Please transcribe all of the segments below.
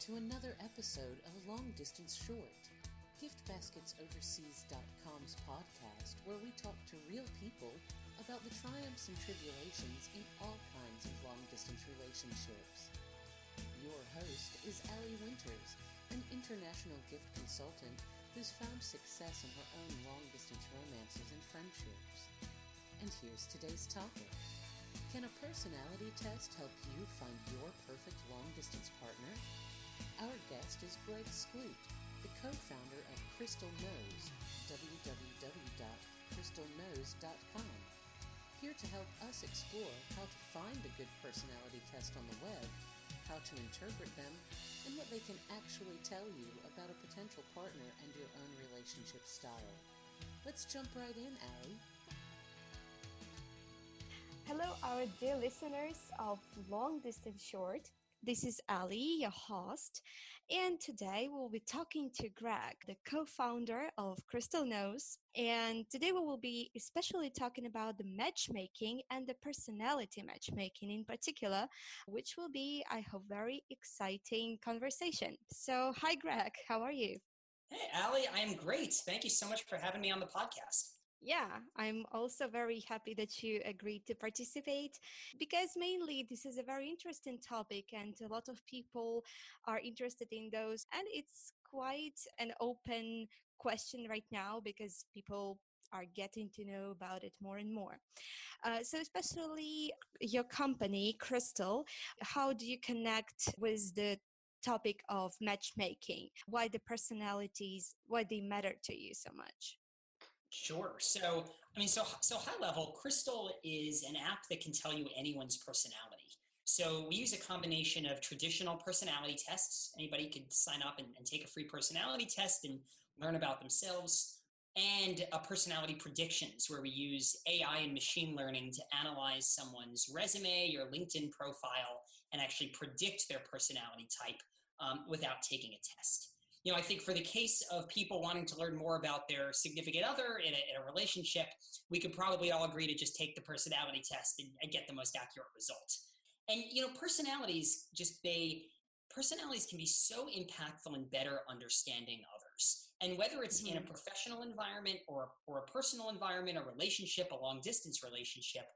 to another episode of Long Distance Short, GiftBasketsOverseas.com's podcast where we talk to real people about the triumphs and tribulations in all kinds of long distance relationships. Your host is Allie Winters, an international gift consultant who's found success in her own long distance romances and friendships. And here's today's topic. Can a personality test help you find your perfect long distance partner? Our guest is Greg Skloot, the co-founder of Crystal Knows, www.crystalknows.com. Here to help us explore how to find a good personality test on the web, how to interpret them, and what they can actually tell you about a potential partner and your own relationship style. Let's jump right in, Allie. Hello, our dear listeners of Long Distance Short. This is Ali, your host, and today we'll be talking to Greg, the co founder of Crystal Knows. And today we will be especially talking about the matchmaking and the personality matchmaking in particular, which will be, I hope, very exciting conversation. So, hi, Greg, how are you? Hey, Ali, I am great. Thank you so much for having me on the podcast. Yeah, I'm also very happy that you agreed to participate because mainly this is a very interesting topic and a lot of people are interested in those. And it's quite an open question right now because people are getting to know about it more and more. Uh, so, especially your company, Crystal, how do you connect with the topic of matchmaking? Why the personalities, why they matter to you so much? Sure. So, I mean, so so high level, Crystal is an app that can tell you anyone's personality. So we use a combination of traditional personality tests. Anybody could sign up and, and take a free personality test and learn about themselves. And a personality predictions, where we use AI and machine learning to analyze someone's resume your LinkedIn profile and actually predict their personality type um, without taking a test you know, I think for the case of people wanting to learn more about their significant other in a, in a relationship, we could probably all agree to just take the personality test and, and get the most accurate result. And you know, personalities just they personalities can be so impactful in better understanding others. And whether it's in a mm-hmm. professional environment or, or a personal environment, a relationship, a long distance relationship,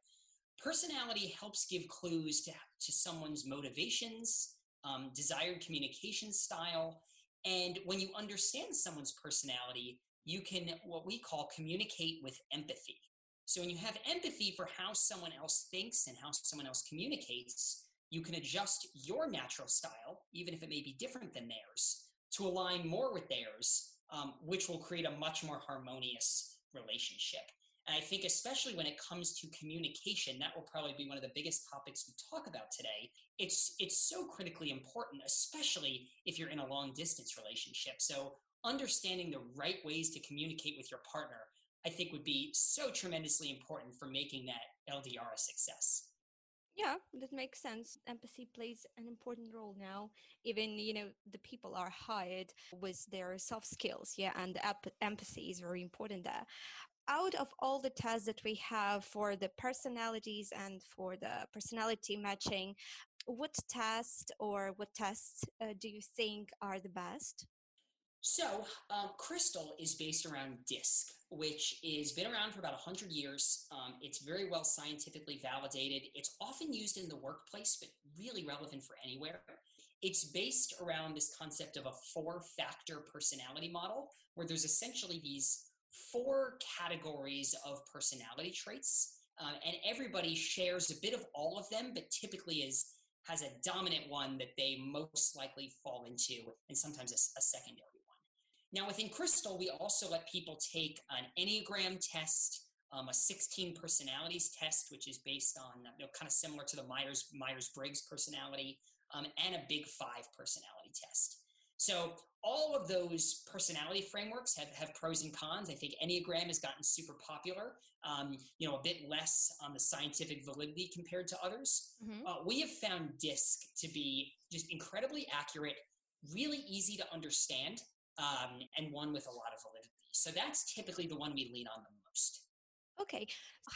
personality helps give clues to, to someone's motivations, um, desired communication style, and when you understand someone's personality, you can what we call communicate with empathy. So when you have empathy for how someone else thinks and how someone else communicates, you can adjust your natural style, even if it may be different than theirs, to align more with theirs, um, which will create a much more harmonious relationship. And I think, especially when it comes to communication, that will probably be one of the biggest topics we talk about today. It's, it's so critically important, especially if you're in a long distance relationship. So, understanding the right ways to communicate with your partner, I think, would be so tremendously important for making that LDR a success. Yeah, that makes sense. Empathy plays an important role now. Even, you know, the people are hired with their soft skills. Yeah, and empathy is very important there out of all the tests that we have for the personalities and for the personality matching, what test or what tests uh, do you think are the best? So, um, Crystal is based around DISC, which has been around for about 100 years. Um, it's very well scientifically validated. It's often used in the workplace, but really relevant for anywhere. It's based around this concept of a four factor personality model, where there's essentially these four categories of personality traits, uh, and everybody shares a bit of all of them, but typically is has a dominant one that they most likely fall into, and sometimes a, a secondary one. Now, within Crystal, we also let people take an Enneagram test, um, a 16 personalities test, which is based on you know, kind of similar to the Myers Myers Briggs personality, um, and a Big Five personality test. So all of those personality frameworks have, have pros and cons. I think Enneagram has gotten super popular, um, you know, a bit less on the scientific validity compared to others. Mm-hmm. Uh, we have found DISC to be just incredibly accurate, really easy to understand, um, and one with a lot of validity. So that's typically the one we lean on the most. Okay,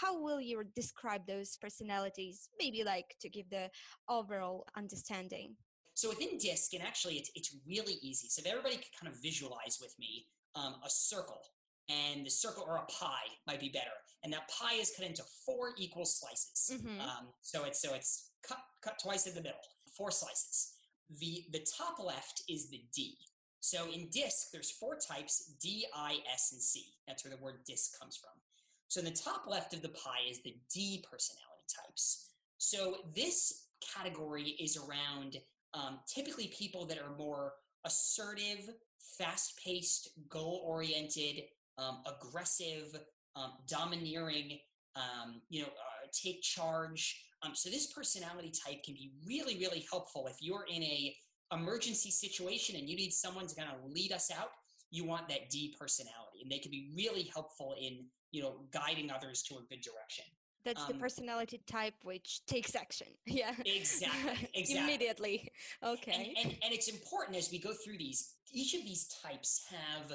how will you describe those personalities? Maybe like to give the overall understanding. So within DISC, and actually it's, it's really easy. So if everybody could kind of visualize with me um, a circle, and the circle or a pie might be better. And that pie is cut into four equal slices. Mhm. Um, so it's so it's cut cut twice in the middle, four slices. The the top left is the D. So in DISC, there's four types: D, I, S, and C. That's where the word DISC comes from. So in the top left of the pie is the D personality types. So this category is around um, typically people that are more assertive, fast-paced, goal-oriented, um, aggressive, um, domineering, um, you know, uh, take charge. Um, so this personality type can be really, really helpful if you're in a emergency situation and you need someone to kind of lead us out. You want that D personality, and they can be really helpful in you know guiding others to a good direction. That's the Um, personality type which takes action. Yeah. Exactly, exactly. Immediately. Okay. And, and and it's important as we go through these. Each of these types have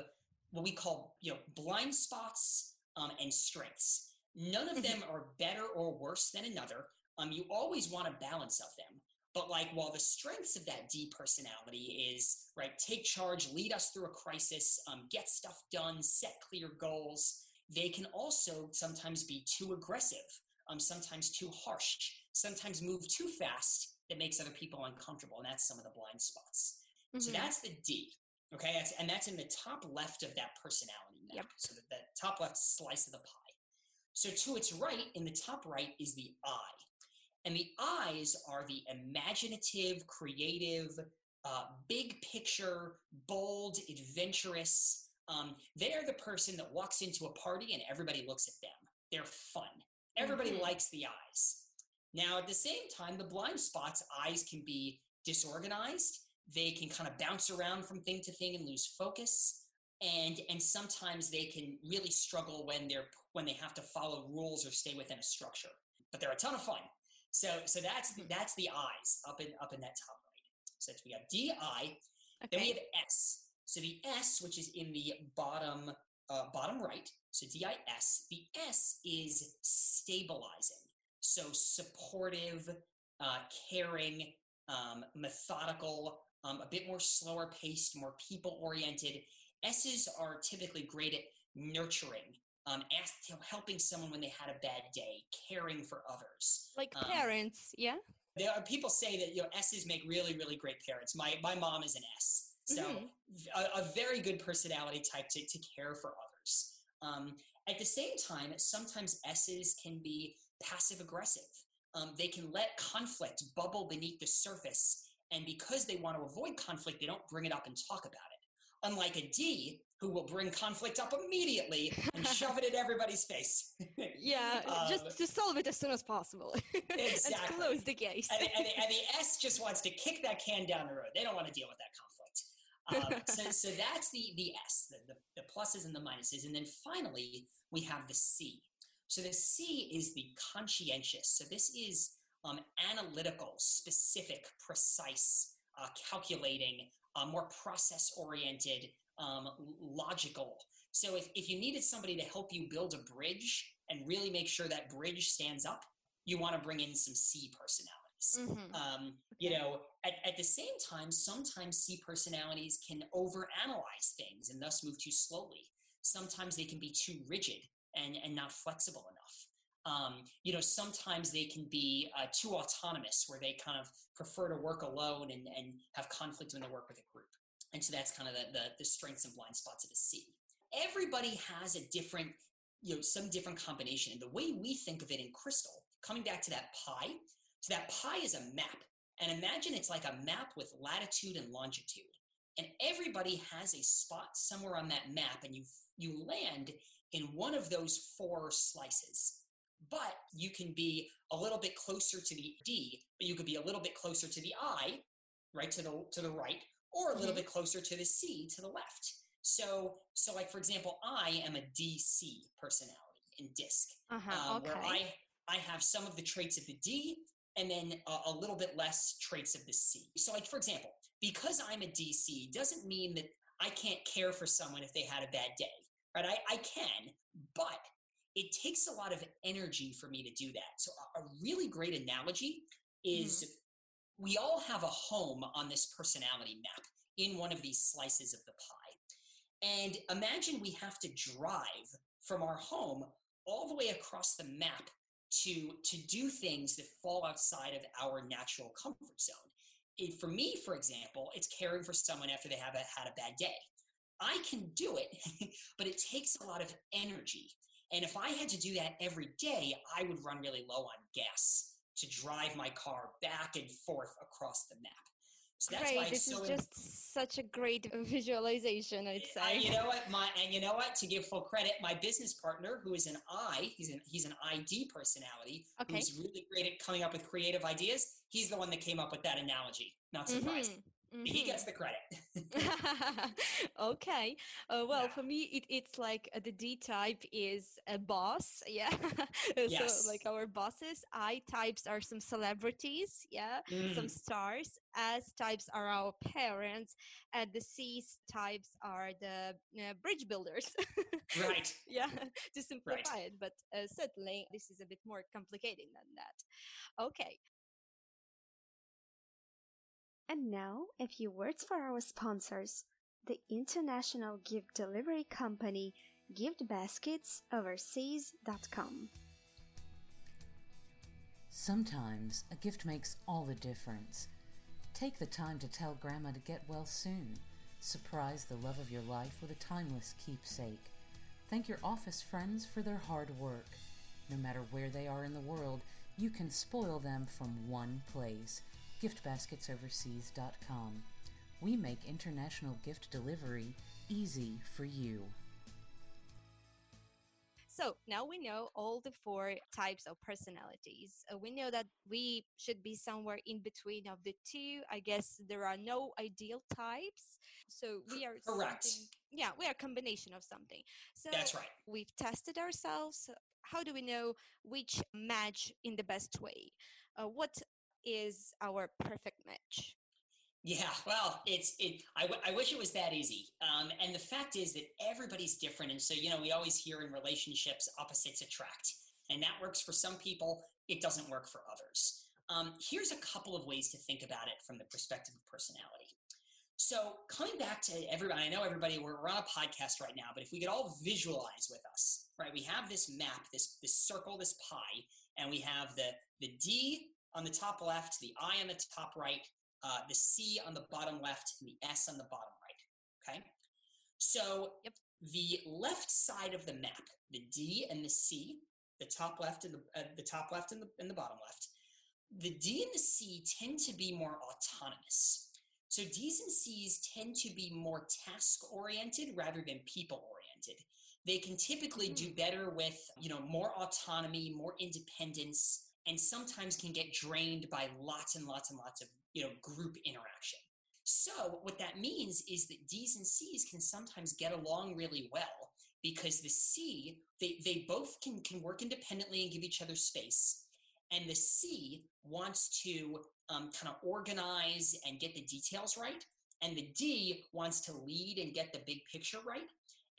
what we call you know blind spots um, and strengths. None of them are better or worse than another. Um, you always want a balance of them. But like while the strengths of that D personality is right, take charge, lead us through a crisis, um, get stuff done, set clear goals. They can also sometimes be too aggressive, um, sometimes too harsh, sometimes move too fast that makes other people uncomfortable, and that's some of the blind spots. So Mhm. that's the D. Okay, that's, and that's in the top left of that personality map. Yep. So that, that top left slice of the pie. So to its right, in the top right, is the I. And the eyes are the imaginative, creative, uh, big picture, bold, adventurous. Um, they're the person that walks into a party and everybody looks at them. They're fun. Everybody Mhm. likes the eyes. Now, at the same time, the blind spots, eyes can be disorganized. They can kind of bounce around from thing to thing and lose focus. And, and sometimes they can really struggle when they're when they have to follow rules or stay within a structure. But they're a ton of fun. So so that's the, that's the eyes up in up in that top right. So we got D I, then we have S. So the S, which is in the bottom uh, bottom right, so D I S. The S is stabilizing. So supportive, uh, caring, um, methodical, um, a bit more slower paced, more people oriented. S's are typically great at nurturing, um, ask, helping someone when they had a bad day, caring for others. Like um, parents, yeah? There are people say that you know S's make really really great parents. My my mom is an S, so Mhm. a, a very good personality type to, to care for others. Um, at the same time, sometimes S's can be passive aggressive. Um, they can let conflict bubble beneath the surface, and because they want to avoid conflict, they don't bring it up and talk about it. Unlike a D, who will bring conflict up immediately and shove it in everybody's face. Yeah, Um, just to solve it as soon as possible. exactly. and close the case. and, and, and the S just wants to kick that can down the road. They don't want to deal with that conflict. Um, so, so that's the the S, the, the, the pluses and the minuses, and then finally we have the C. So the C is the conscientious. So this is um, analytical, specific, precise, uh, calculating, uh, more process oriented, um, logical. So if, if you needed somebody to help you build a bridge and really make sure that bridge stands up, you want to bring in some C personalities. Mhm. Um, you know, at, at the same time, sometimes C personalities can overanalyze things and thus move too slowly. Sometimes they can be too rigid and, and not flexible enough. Um, you know, sometimes they can be uh, too autonomous, where they kind of prefer to work alone and, and have conflict when they work with a group. And so that's kind of the, the, the strengths and blind spots of a C. Everybody has a different, you know, some different combination. And the way we think of it in Crystal, coming back to that pie, so that pie is a map. And imagine it's like a map with latitude and longitude. And everybody has a spot somewhere on that map, and you you land in one of those four slices. But you can be a little bit closer to the D, but you could be a little bit closer to the I, right to the to the right, or a little Mhm. bit closer to the C to the left. So so like for example, I am a DC personality in DISC Uh-huh. um, okay. where I I have some of the traits of the D and then a, a little bit less traits of the C. So, like for example, because I'm a DC doesn't mean that I can't care for someone if they had a bad day, right? I, I can, but it takes a lot of energy for me to do that. So, a, a really great analogy is mm-hmm. we all have a home on this personality map in one of these slices of the pie. And imagine we have to drive from our home all the way across the map to, to do things that fall outside of our natural comfort zone. For me, for example, it's caring for someone after they have a, had a bad day. I can do it, but it takes a lot of energy. And if I had to do that every day, I would run really low on gas to drive my car back and forth across the map. So that's great. this so is just such a great visualization, I'd say. Uh, you know what? My and you know what? To give full credit, my business partner, who is an I, he's an he's an ID personality, okay. who's really great at coming up with creative ideas. He's the one that came up with that analogy. Not surprising. Mm-hmm. Mm-hmm. He gets the credit. okay. Uh, well, yeah. for me, it, it's like uh, the D type is a boss. Yeah. yes. So, like our bosses. I types are some celebrities. Yeah. Mm. Some stars. S types are our parents. And the C types are the uh, bridge builders. right. Yeah. To simplify right. it. But uh, certainly, this is a bit more complicated than that. Okay. And now, a few words for our sponsors the international gift delivery company giftbasketsoverseas.com. Sometimes a gift makes all the difference. Take the time to tell Grandma to get well soon. Surprise the love of your life with a timeless keepsake. Thank your office friends for their hard work. No matter where they are in the world, you can spoil them from one place giftbasketsoverseas.com. We make international gift delivery easy for you. So now we know all the four types of personalities. Uh, we know that we should be somewhere in between of the two. I guess there are no ideal types. So we are correct. Yeah, we are a combination of something. So that's right. We've tested ourselves. How do we know which match in the best way? Uh, what is our perfect match? Yeah, well, it's it. I, w- I wish it was that easy. Um, and the fact is that everybody's different, and so you know we always hear in relationships opposites attract, and that works for some people. It doesn't work for others. Um, here's a couple of ways to think about it from the perspective of personality. So coming back to everybody, I know everybody we're, we're on a podcast right now, but if we could all visualize with us, right? We have this map, this this circle, this pie, and we have the the D on the top left, the I on the top right, uh, the C on the bottom left, and the S on the bottom right. Okay? So yep. the left side of the map, the D and the C, the top left and the, uh, the top left and the, and the bottom left, the D and the C tend to be more autonomous. So D's and C's tend to be more task oriented rather than people oriented. They can typically mm. do hmm. better with, you know, more autonomy, more independence, and sometimes can get drained by lots and lots and lots of you know group interaction. So what that means is that d's and c's can sometimes get along really well because the c they, they both can can work independently and give each other space and the c wants to um, kind of organize and get the details right and the d wants to lead and get the big picture right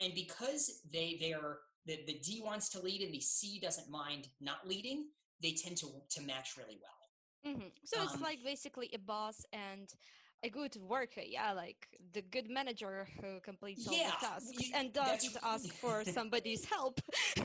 and because they they are the, the d wants to lead and the c doesn't mind not leading they tend to to match really well. Mm-hmm. So um, it's like basically a boss and a good worker, yeah, like the good manager who completes all yeah, the tasks you, and doesn't ask for somebody's help.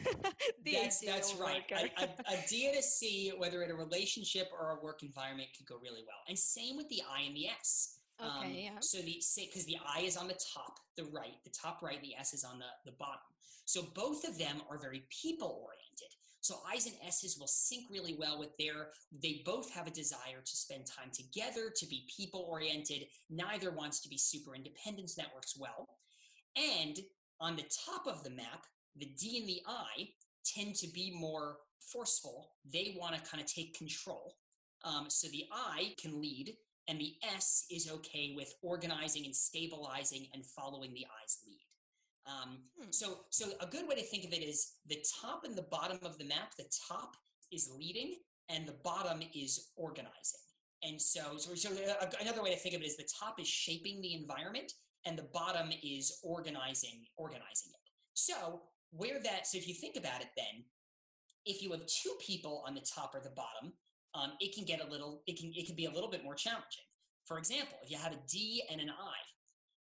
that's that's right. A, a, a D and a C, whether in a relationship or a work environment, could go really well. And same with the I and the S. Okay, um, yeah. So the because the I is on the top, the right, the top right, the S is on the the bottom. So both of them are very people oriented. So I's and S's will sync really well with their, they both have a desire to spend time together, to be people oriented. Neither wants to be super independent. So that works well. And on the top of the map, the D and the I tend to be more forceful. They want to kind of take control. Um, so the I can lead, and the S is okay with organizing and stabilizing and following the I's lead. Um, hmm. So, so a good way to think of it is the top and the bottom of the map. The top is leading, and the bottom is organizing. And so, so, so uh, another way to think of it is the top is shaping the environment, and the bottom is organizing organizing it. So, where that so if you think about it, then if you have two people on the top or the bottom, um, it can get a little, it can, it can be a little bit more challenging. For example, if you have a D and an I,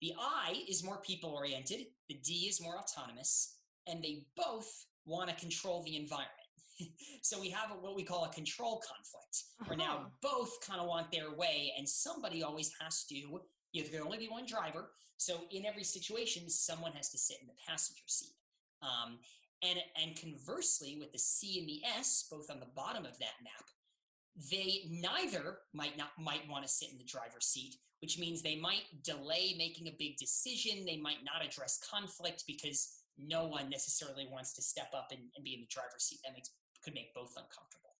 the I is more people oriented, the D is more autonomous, and they both want to control the environment. so we have a, what we call a control conflict, where uh-huh. now both kind of want their way, and somebody always has to. You know, there can only be one driver, so in every situation, someone has to sit in the passenger seat. Um, and and conversely, with the C and the S, both on the bottom of that map, they neither might not might want to sit in the driver's seat, which means they might delay making a big decision. They might not address conflict because no one necessarily wants to step up and, and be in the driver's seat. That makes could make both uncomfortable.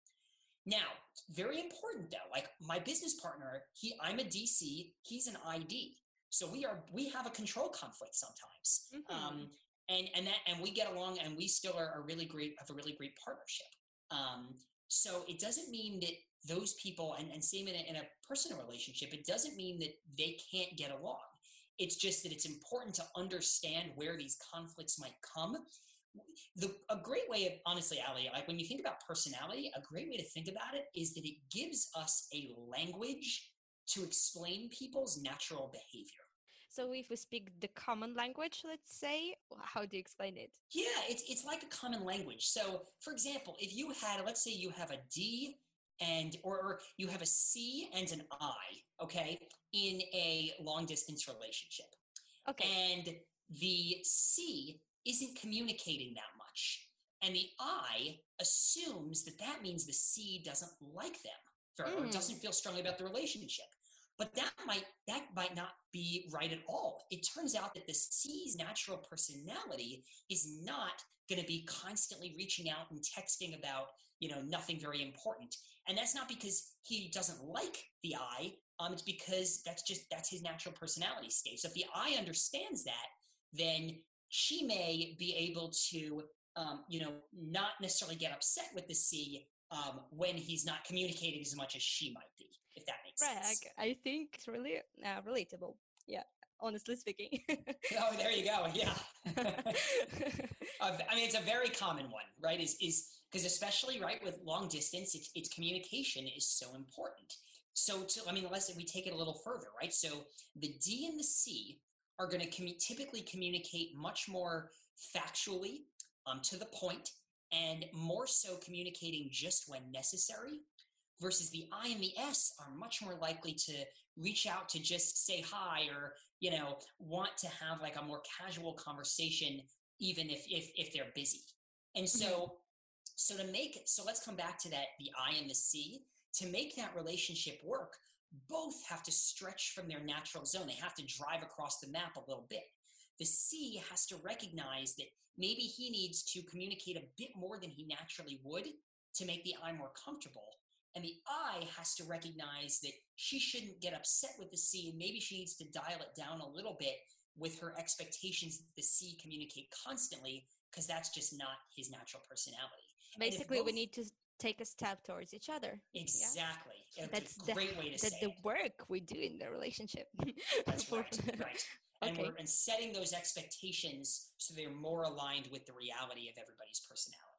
Now, very important though, like my business partner, he I'm a DC, he's an ID. So we are we have a control conflict sometimes. Mm-hmm. Um, and and that and we get along and we still are a really great have a really great partnership. Um, so it doesn't mean that those people and, and same in a, in a personal relationship, it doesn't mean that they can't get along. It's just that it's important to understand where these conflicts might come the, a great way of honestly ali like when you think about personality a great way to think about it is that it gives us a language to explain people's natural behavior so if we speak the common language let's say how do you explain it yeah it's, it's like a common language so for example if you had let's say you have a d and or, or you have a c and an i okay in a long distance relationship okay and the c isn't communicating that much. And the I assumes that that means the C doesn't like them or, mm. or doesn't feel strongly about the relationship. But that might that might not be right at all. It turns out that the C's natural personality is not going to be constantly reaching out and texting about you know nothing very important. And that's not because he doesn't like the i um, it's because that's just that's his natural personality state. So if the i understands that then she may be able to, um, you know, not necessarily get upset with the C um, when he's not communicating as much as she might be, if that makes right, sense. I, I think it's really uh, relatable. Yeah, honestly speaking. oh, there you go. Yeah. I mean, it's a very common one, right? Is is because especially right with long distance, it's, it's communication is so important. So, to, I mean, unless we take it a little further, right? So the D and the C are going to commu- typically communicate much more factually um, to the point and more so communicating just when necessary versus the i and the s are much more likely to reach out to just say hi or you know want to have like a more casual conversation even if if, if they're busy and so mm-hmm. so to make so let's come back to that the i and the c to make that relationship work both have to stretch from their natural zone. They have to drive across the map a little bit. The C has to recognize that maybe he needs to communicate a bit more than he naturally would to make the I more comfortable. And the I has to recognize that she shouldn't get upset with the C and maybe she needs to dial it down a little bit with her expectations that the C communicate constantly because that's just not his natural personality. Basically, both, we need to take a step towards each other. Exactly. Yeah? That's a great the, way to say the it. work we do in the relationship. That's right. Right. And okay. we're and setting those expectations so they're more aligned with the reality of everybody's personality.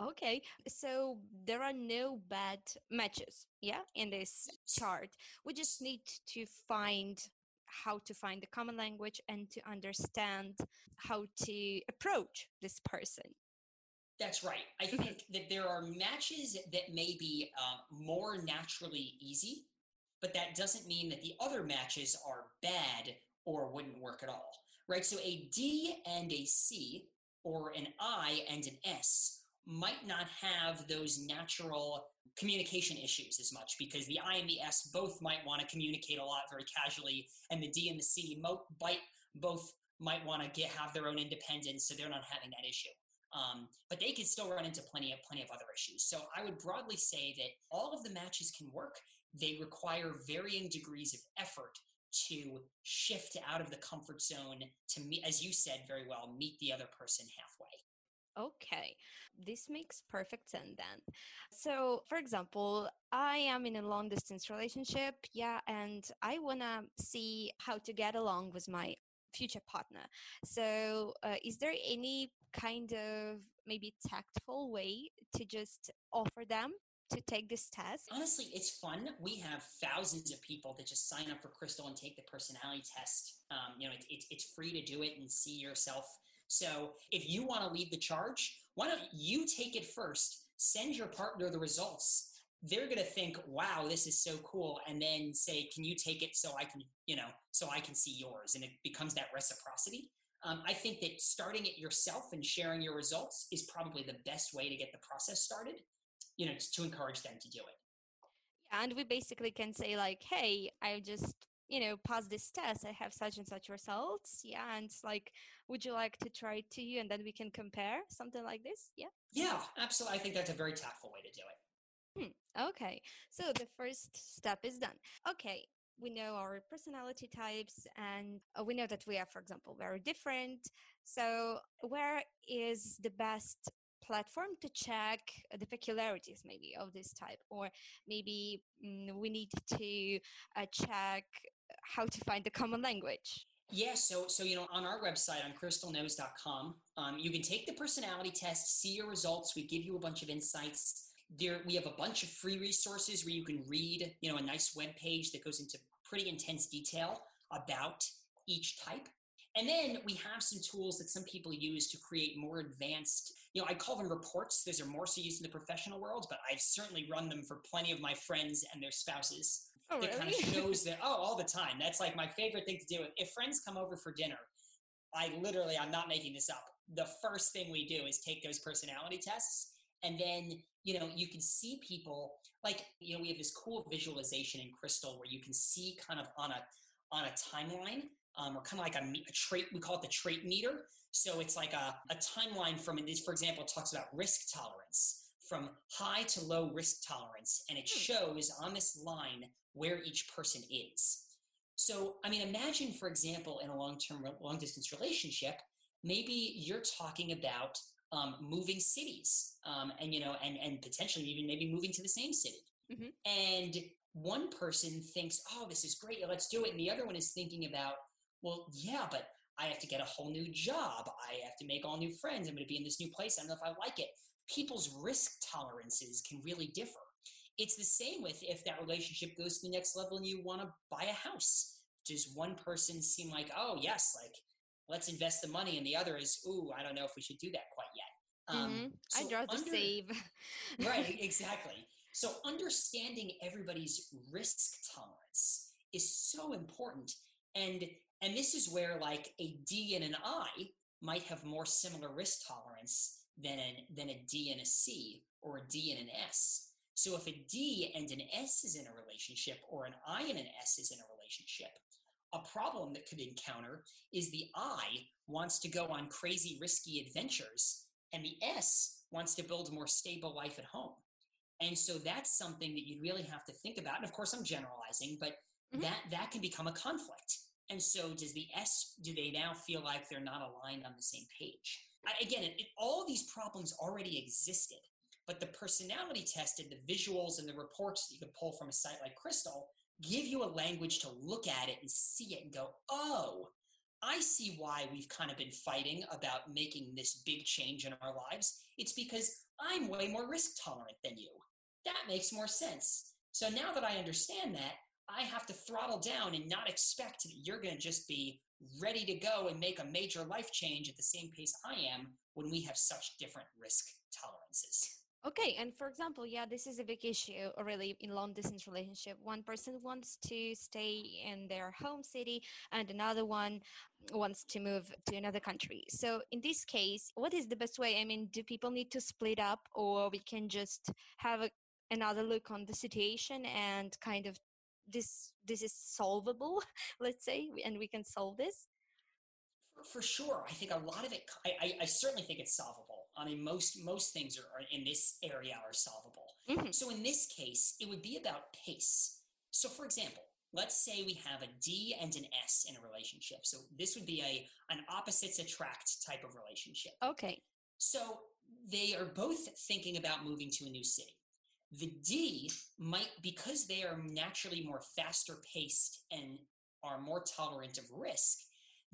Okay, so there are no bad matches, yeah, in this chart. We just need to find how to find the common language and to understand how to approach this person that's right. I think that there are matches that may be um, more naturally easy, but that doesn't mean that the other matches are bad or wouldn't work at all, right? So a D and a C, or an I and an S, might not have those natural communication issues as much because the I and the S both might want to communicate a lot very casually, and the D and the C mo- bite, both might want to get have their own independence, so they're not having that issue. Um, but they can still run into plenty of plenty of other issues. So I would broadly say that all of the matches can work. They require varying degrees of effort to shift out of the comfort zone to meet, as you said very well, meet the other person halfway. Okay, this makes perfect sense then. So, for example, I am in a long distance relationship, yeah, and I want to see how to get along with my future partner. So, uh, is there any kind of maybe tactful way to just offer them to take this test? Honestly, it's fun. We have thousands of people that just sign up for Crystal and take the personality test. Um, you know, it, it, it's free to do it and see yourself. So if you want to lead the charge, why don't you take it first? Send your partner the results. They're going to think, wow, this is so cool. And then say, can you take it so I can, you know, so I can see yours? And it becomes that reciprocity. Um, I think that starting it yourself and sharing your results is probably the best way to get the process started, you know, to encourage them to do it. And we basically can say like, hey, I just you know pass this test i have such and such results yeah and it's like would you like to try it too and then we can compare something like this yeah? Yeah absolutely i think that's a very tactful way to do it. Hmm. okay so the first step is done. Okay we know our personality types and uh, we know that we are for example very different so where is the best platform to check the peculiarities maybe of this type? Or maybe mm, we need to uh, check how to find the common language yeah, so so you know, on our website on crystalknows.com, um, you can take the personality test, see your results. We give you a bunch of insights. There, we have a bunch of free resources where you can read, you know, a nice web page that goes into pretty intense detail about each type. And then we have some tools that some people use to create more advanced, you know, I call them reports. Those are more so used in the professional world, but I've certainly run them for plenty of my friends and their spouses. Oh, it really? kind of shows that, oh, all the time. That's like my favorite thing to do. If friends come over for dinner, I literally, I'm not making this up. The first thing we do is take those personality tests. And then, you know, you can see people like, you know, we have this cool visualization in Crystal where you can see kind of on a, on a timeline um, or kind of like a, a, trait. We call it the trait meter. So it's like a, a timeline from this, for example, it talks about risk tolerance from high to low risk tolerance, and it hmm. shows on this line where each person is. So, I mean, imagine, for example, in a long term, long distance relationship, maybe you're talking about um, moving cities um, and, you know, and, and potentially even maybe moving to the same city. Mm-hmm. And one person thinks, oh, this is great, let's do it. And the other one is thinking about, well, yeah, but I have to get a whole new job. I have to make all new friends. I'm going to be in this new place. I don't know if I like it. People's risk tolerances can really differ. It's the same with if that relationship goes to the next level and you want to buy a house. Does one person seem like, oh, yes, like let's invest the money, and the other is, ooh, I don't know if we should do that quite yet. Um, mm-hmm. so I'd rather under, save. right, exactly. So understanding everybody's risk tolerance is so important. And and this is where like a D and an I might have more similar risk tolerance than an, than a D and a C or a D and an S. So if a D and an S is in a relationship or an I and an S is in a relationship, a problem that could encounter is the I wants to go on crazy, risky adventures, and the S wants to build a more stable life at home. And so that's something that you really have to think about. And of course, I'm generalizing, but mm-hmm. that that can become a conflict. And so, does the S? Do they now feel like they're not aligned on the same page? Again, it, it, all these problems already existed. But the personality test and the visuals and the reports that you can pull from a site like Crystal give you a language to look at it and see it and go, oh, I see why we've kind of been fighting about making this big change in our lives. It's because I'm way more risk tolerant than you. That makes more sense. So now that I understand that, I have to throttle down and not expect that you're going to just be ready to go and make a major life change at the same pace I am when we have such different risk tolerances. Okay, and for example, yeah, this is a big issue really in long distance relationship. One person wants to stay in their home city and another one wants to move to another country. So in this case, what is the best way? I mean, do people need to split up or we can just have a, another look on the situation and kind of this this is solvable, let's say, and we can solve this? For, for sure. I think a lot of it I, I, I certainly think it's solvable I mean, most most things are, are in this area are solvable. Mm-hmm. So in this case, it would be about pace. So for example, let's say we have a D and an S in a relationship. So this would be a an opposites attract type of relationship. Okay. So they are both thinking about moving to a new city. The D might, because they are naturally more faster paced and are more tolerant of risk,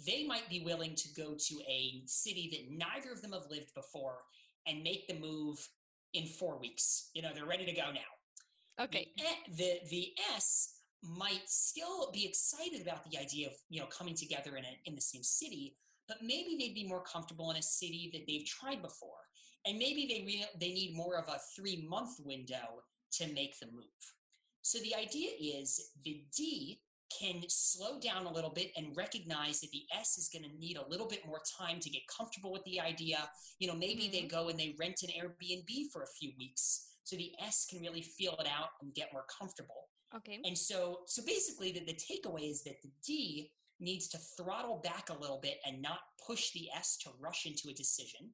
they might be willing to go to a city that neither of them have lived before and make the move in four weeks. You know, they're ready to go now. Okay. The, the, the S might still be excited about the idea of, you know, coming together in, a, in the same city, but maybe they'd be more comfortable in a city that they've tried before. And maybe they, re- they need more of a three month window to make the move. So the idea is the D can slow down a little bit and recognize that the S is going to need a little bit more time to get comfortable with the idea. You know, maybe mm-hmm. they go and they rent an Airbnb for a few weeks so the S can really feel it out and get more comfortable. Okay. And so so basically the, the takeaway is that the D needs to throttle back a little bit and not push the S to rush into a decision.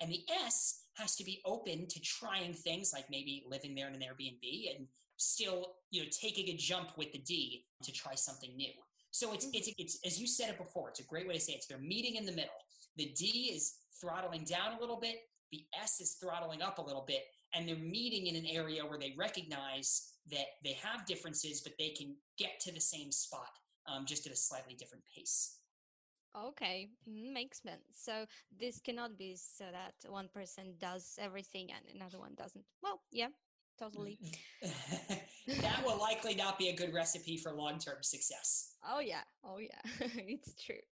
And the S has to be open to trying things like maybe living there in an Airbnb and still, you know, taking a jump with the D to try something new. So it's, mm-hmm. it's, it's, as you said it before, it's a great way to say it. It's they're meeting in the middle. The D is throttling down a little bit, the S is throttling up a little bit, and they're meeting in an area where they recognize that they have differences, but they can get to the same spot um, just at a slightly different pace. Okay, mm, makes sense. So this cannot be so that one person does everything and another one doesn't. Well, yeah, totally. that will likely not be a good recipe for long term success. Oh, yeah. Oh, yeah. it's true.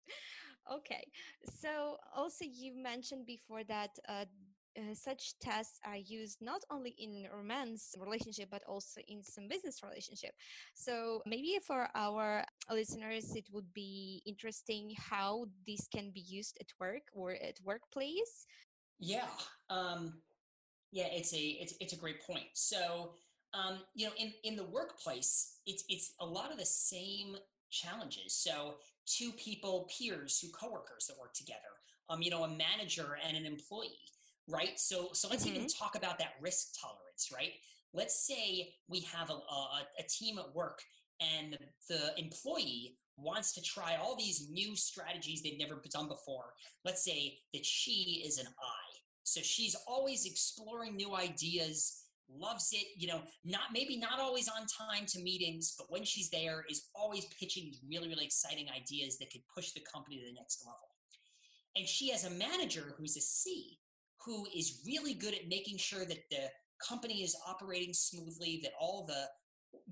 Okay. So, also, you mentioned before that uh, uh, such tests are used not only in romance relationship but also in some business relationship so maybe for our listeners it would be interesting how this can be used at work or at workplace yeah um, yeah, it's a it's it's a great point. So, um, you know, in in the workplace, it's it's a lot of the same challenges. So, two people, peers, who coworkers that work together. Um, you know, a manager and an employee, right? So, so let's mm-hmm. even talk about that risk tolerance, right? Let's say we have a, a, a team at work and the employee wants to try all these new strategies they've never done before. Let's say that she is an I so she's always exploring new ideas, loves it, you know, not maybe not always on time to meetings, but when she's there is always pitching really, really exciting ideas that could push the company to the next level. And she has a manager who's a C who is really good at making sure that the company is operating smoothly, that all the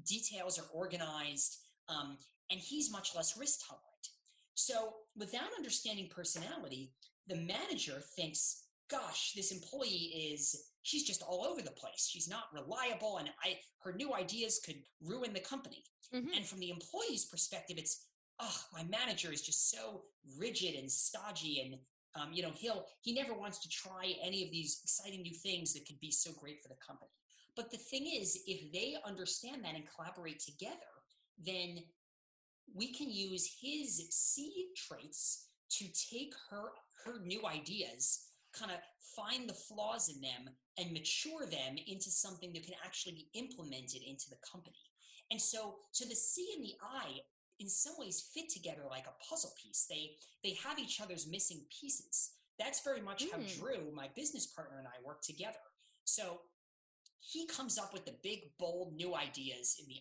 details are organized, um, and he's much less risk tolerant. So, without understanding personality, the manager thinks gosh, this employee is she's just all over the place. She's not reliable, and I her new ideas could ruin the company. Mm-hmm. And from the employee's perspective, it's oh, my manager is just so rigid and stodgy, and um, you know he'll he never wants to try any of these exciting new things that could be so great for the company. But the thing is, if they understand that and collaborate together, then we can use his C traits to take her her new ideas kind of find the flaws in them and mature them into something that can actually be implemented into the company. And so, so the C and the I in some ways fit together like a puzzle piece. They they have each other's missing pieces. That's very much mm. how hmm. Drew, my business partner, and I work together. So he comes up with the big, bold, new ideas in the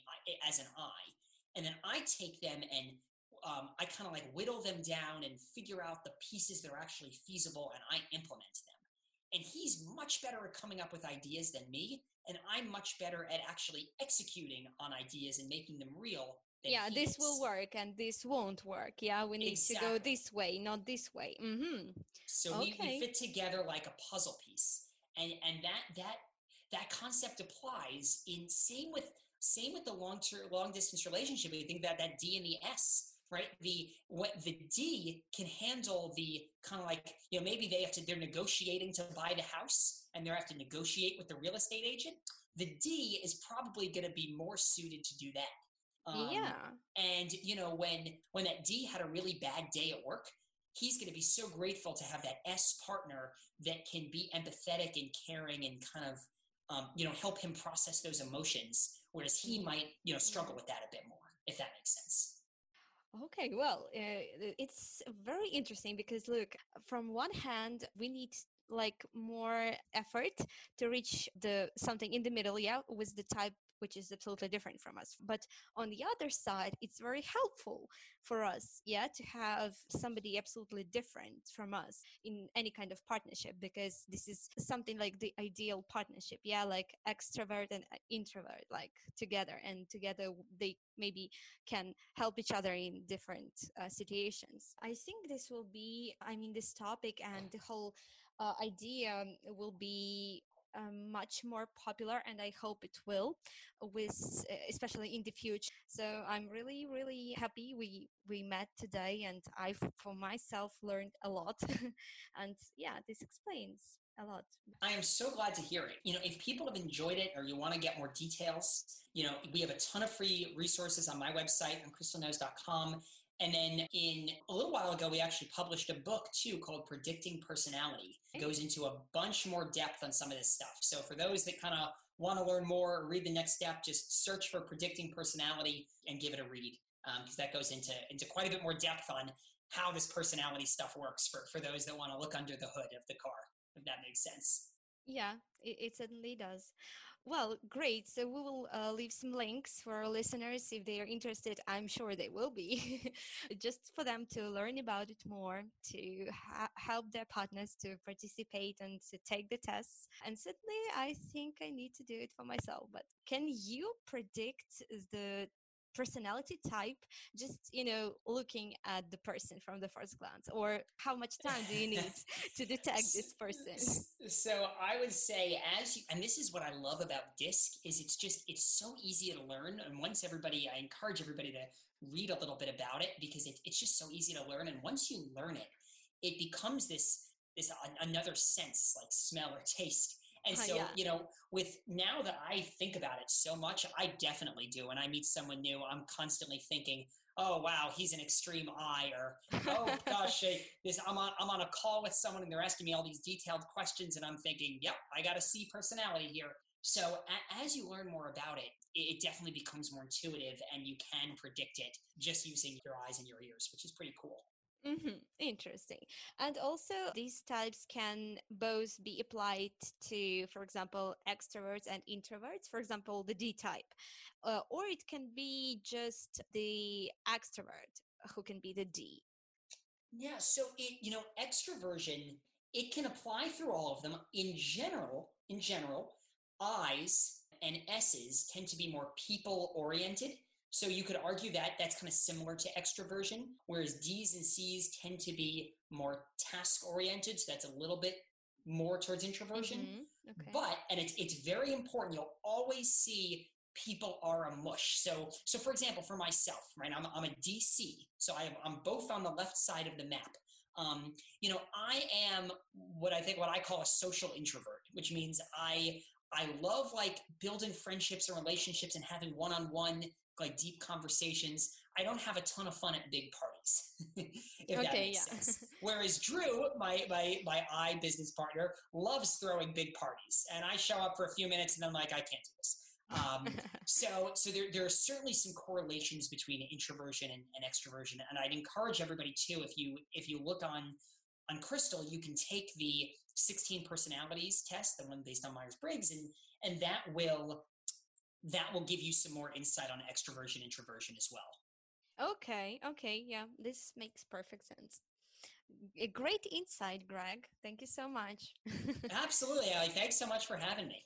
as an I, and then I take them and um, I kind of like whittle them down and figure out the pieces that are actually feasible and I implement them. And he's much better at coming up with ideas than me. And I'm much better at actually executing on ideas and making them real. Yeah, this will work and this won't work. Yeah, we need exactly. to go this way, not this way. Mm-hmm. So okay. we, we fit together like a puzzle piece. And, and that, that, that concept applies in same with same with the long term long distance relationship. We think that that D and the S right? The what the D can handle the kind of like you know maybe they have to they're negotiating to buy the house and they have to negotiate with the real estate agent. The D is probably going to be more suited to do that. Um, yeah. And you know when when that D had a really bad day at work, he's going to be so grateful to have that S partner that can be empathetic and caring and kind of um, you know help him process those emotions, whereas he mm. might you know struggle with that a bit more, if that makes sense. Okay, well, uh, it's very interesting because look, from one hand, we need like more effort to reach the something in the middle yeah with the type which is absolutely different from us. But on the other side it's very helpful for us yeah to have somebody absolutely different from us in any kind of partnership because this is something like the ideal partnership yeah like extrovert and uh, introvert like together and together they maybe can help each other in different uh, situations. I think this will be i mean this topic and the whole uh, idea will be um, much more popular and i hope it will with especially in the future. So i'm really really happy we we met today and i for myself learned a lot. And yeah this explains a lot. I am so glad to hear it. You know if people have enjoyed it or you want to get more details you know we have a ton of free resources on my website on crystalknows.com and then in a little while ago, we actually published a book too called Predicting Personality. It goes into a bunch more depth on some of this stuff. So for those that kind of want to learn more or read the next step, just search for Predicting Personality and give it a read because um, that goes into into quite a bit more depth on how this personality stuff works for for those that want to look under the hood of the car. If that makes sense. Yeah, it, it certainly does. Well, great. So we will uh, leave some links for our listeners if they are interested. I'm sure they will be, just for them to learn about it more, to ha- help their partners to participate and to take the tests. And certainly, I think I need to do it for myself. But can you predict the personality type just you know looking at the person from the first glance or how much time do you need to detect this person? so i would say as you and this is what i love about DISC is it's just it's so easy to learn and once everybody i encourage everybody to read a little bit about it because it, it's just so easy to learn and once you learn it it becomes this this another sense like smell or taste and so, yeah. you know, with now that I think about it so much, I definitely do. When I meet someone new, I'm constantly thinking, oh wow, he's an extreme I, or oh gosh, this I'm on I'm on a call with someone and they're asking me all these detailed questions, and I'm thinking, yep, I got a C personality here. So a- as you learn more about it, it definitely becomes more intuitive, and you can predict it just using your eyes and your ears, which is pretty cool. Mm-hmm. Interesting. And also, these types can both be applied to, for example, extroverts and introverts, for example, the D type. Uh, or it can be just the extrovert who can be the D. Yeah. So, it, you know, extroversion, it can apply through all of them. In general, in general, I's and S's tend to be more people oriented so you could argue that that's kind of similar to extroversion, whereas D's and C's tend to be more task oriented. So that's a little bit more towards introversion. Mm-hmm. Okay. But, and it's, it's very important, you'll always see people are a mush. So, so for example, for myself, right, I'm, I'm a DC. So I, I'm both on the left side of the map. Um, you know, I am what I think, what I call a social introvert, which means I, I love like building friendships and relationships and having one-on-one like deep conversations. I don't have a ton of fun at big parties. if okay, that makes yeah. sense. Whereas Drew, my my my I business partner, loves throwing big parties, and I show up for a few minutes and I'm like, I can't do this. Um, so so there, there are certainly some correlations between introversion and, and extroversion, and I'd encourage everybody too if you if you look on on Crystal, you can take the 16 personalities test, the one based on Myers Briggs, and and that will that will give you some more insight on extroversion, introversion as well. Okay, okay, yeah, this makes perfect sense. A great insight, Greg. Thank you so much. Absolutely, Ali. Thanks so much for having me.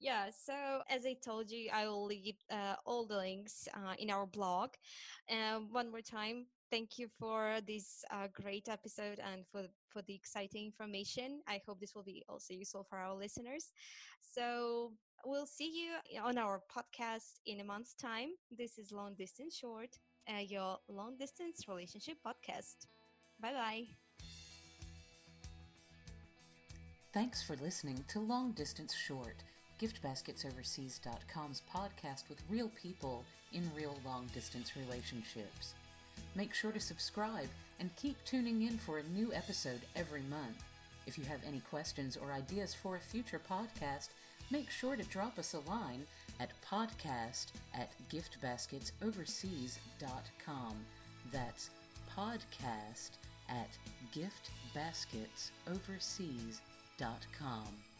Yeah, so as I told you, I will leave uh, all the links uh, in our blog. And one more time, thank you for this uh, great episode and for for the exciting information. I hope this will be also useful for our listeners. So we'll see you on our podcast in a month's time. This is Long Distance Short, uh, your long distance relationship podcast. Bye bye. Thanks for listening to Long Distance Short, GiftBasketsOverseas.com's podcast with real people in real long distance relationships. Make sure to subscribe and keep tuning in for a new episode every month. If you have any questions or ideas for a future podcast, make sure to drop us a line at podcast at giftbasketsoverseas.com. That's podcast at giftbasketsoverseas.com.